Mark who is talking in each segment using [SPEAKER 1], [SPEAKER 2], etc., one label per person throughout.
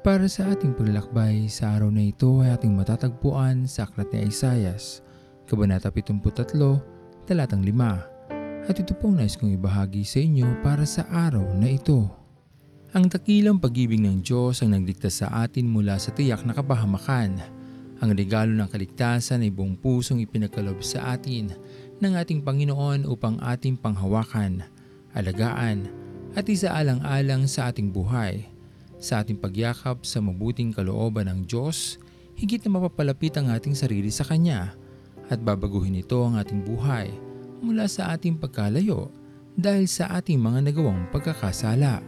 [SPEAKER 1] Para sa ating paglalakbay sa araw na ito ay ating matatagpuan sa Aklat ni Isayas, Kabanata 73, Talatang 5. At ito pong nais kong ibahagi sa inyo para sa araw na ito. Ang dakilang pag-ibig ng Diyos ang nagligtas sa atin mula sa tiyak na kapahamakan. Ang regalo ng kaligtasan ay buong pusong ipinagkalob sa atin ng ating Panginoon upang ating panghawakan, alagaan, at isaalang-alang sa ating buhay sa ating pagyakap sa mabuting kalooban ng Diyos, higit na mapapalapit ang ating sarili sa Kanya at babaguhin ito ang ating buhay mula sa ating pagkalayo dahil sa ating mga nagawang pagkakasala.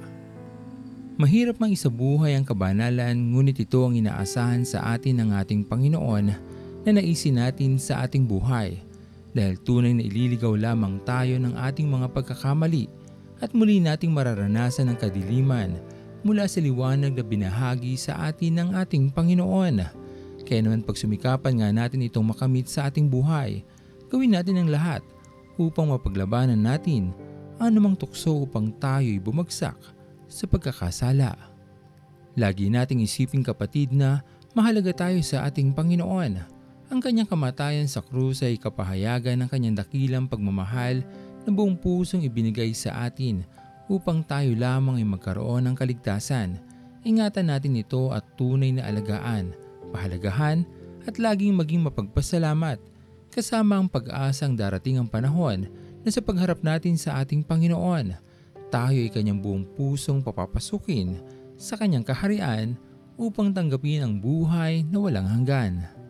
[SPEAKER 1] Mahirap mang isabuhay ang kabanalan ngunit ito ang inaasahan sa atin ng ating Panginoon na naisin natin sa ating buhay dahil tunay na ililigaw lamang tayo ng ating mga pagkakamali at muli nating mararanasan ang kadiliman mula sa liwanag na binahagi sa atin ng ating Panginoon. Kaya naman pagsumikapan nga natin itong makamit sa ating buhay, gawin natin ang lahat upang mapaglabanan natin ang anumang tukso upang tayo'y bumagsak sa pagkakasala. Lagi nating isipin kapatid na mahalaga tayo sa ating Panginoon. Ang kanyang kamatayan sa krus ay kapahayagan ng kanyang dakilang pagmamahal na buong pusong ibinigay sa atin upang tayo lamang ay magkaroon ng kaligtasan. Ingatan natin ito at tunay na alagaan, pahalagahan at laging maging mapagpasalamat kasama ang pag-asang darating ang panahon na sa pagharap natin sa ating Panginoon, tayo ay kanyang buong pusong papapasukin sa kanyang kaharian upang tanggapin ang buhay na walang hanggan.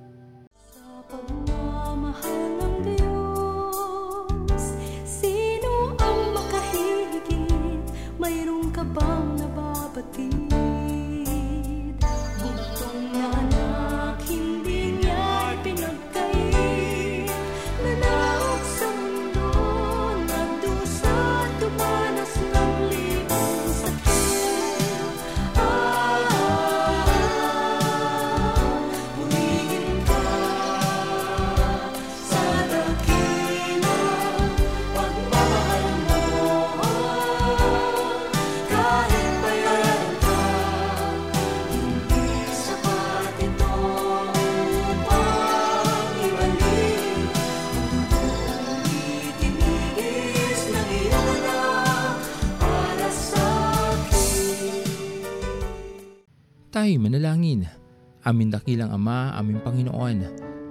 [SPEAKER 1] Tayo manalangin. Amin dakilang Ama, aming Panginoon,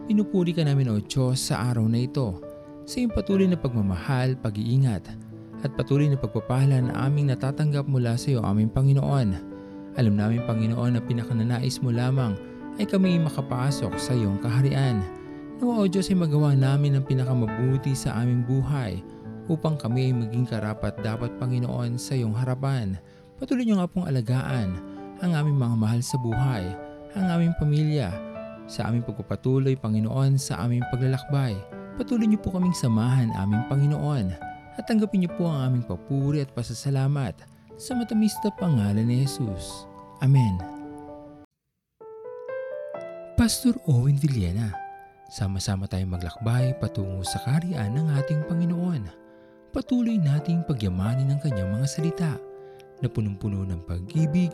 [SPEAKER 1] pinupuri ka namin o Diyos sa araw na ito sa iyong patuloy na pagmamahal, pag-iingat at patuloy na pagpapala na aming natatanggap mula sa iyo aming Panginoon. Alam namin Panginoon na pinakananais mo lamang ay kami makapasok sa iyong kaharian. Nawa o Diyos ay magawa namin ang pinakamabuti sa aming buhay upang kami ay maging karapat dapat Panginoon sa iyong harapan. Patuloy niyo nga pong alagaan ang aming mga mahal sa buhay, ang aming pamilya, sa aming pagpapatuloy, Panginoon, sa aming paglalakbay. Patuloy niyo po kaming samahan, aming Panginoon, at tanggapin niyo po ang aming papuri at pasasalamat sa matamis na pangalan ni Jesus. Amen. Pastor Owen Villena, sama-sama tayong maglakbay patungo sa kariyan ng ating Panginoon. Patuloy nating pagyamanin ang kanyang mga salita na punong-puno ng pag-ibig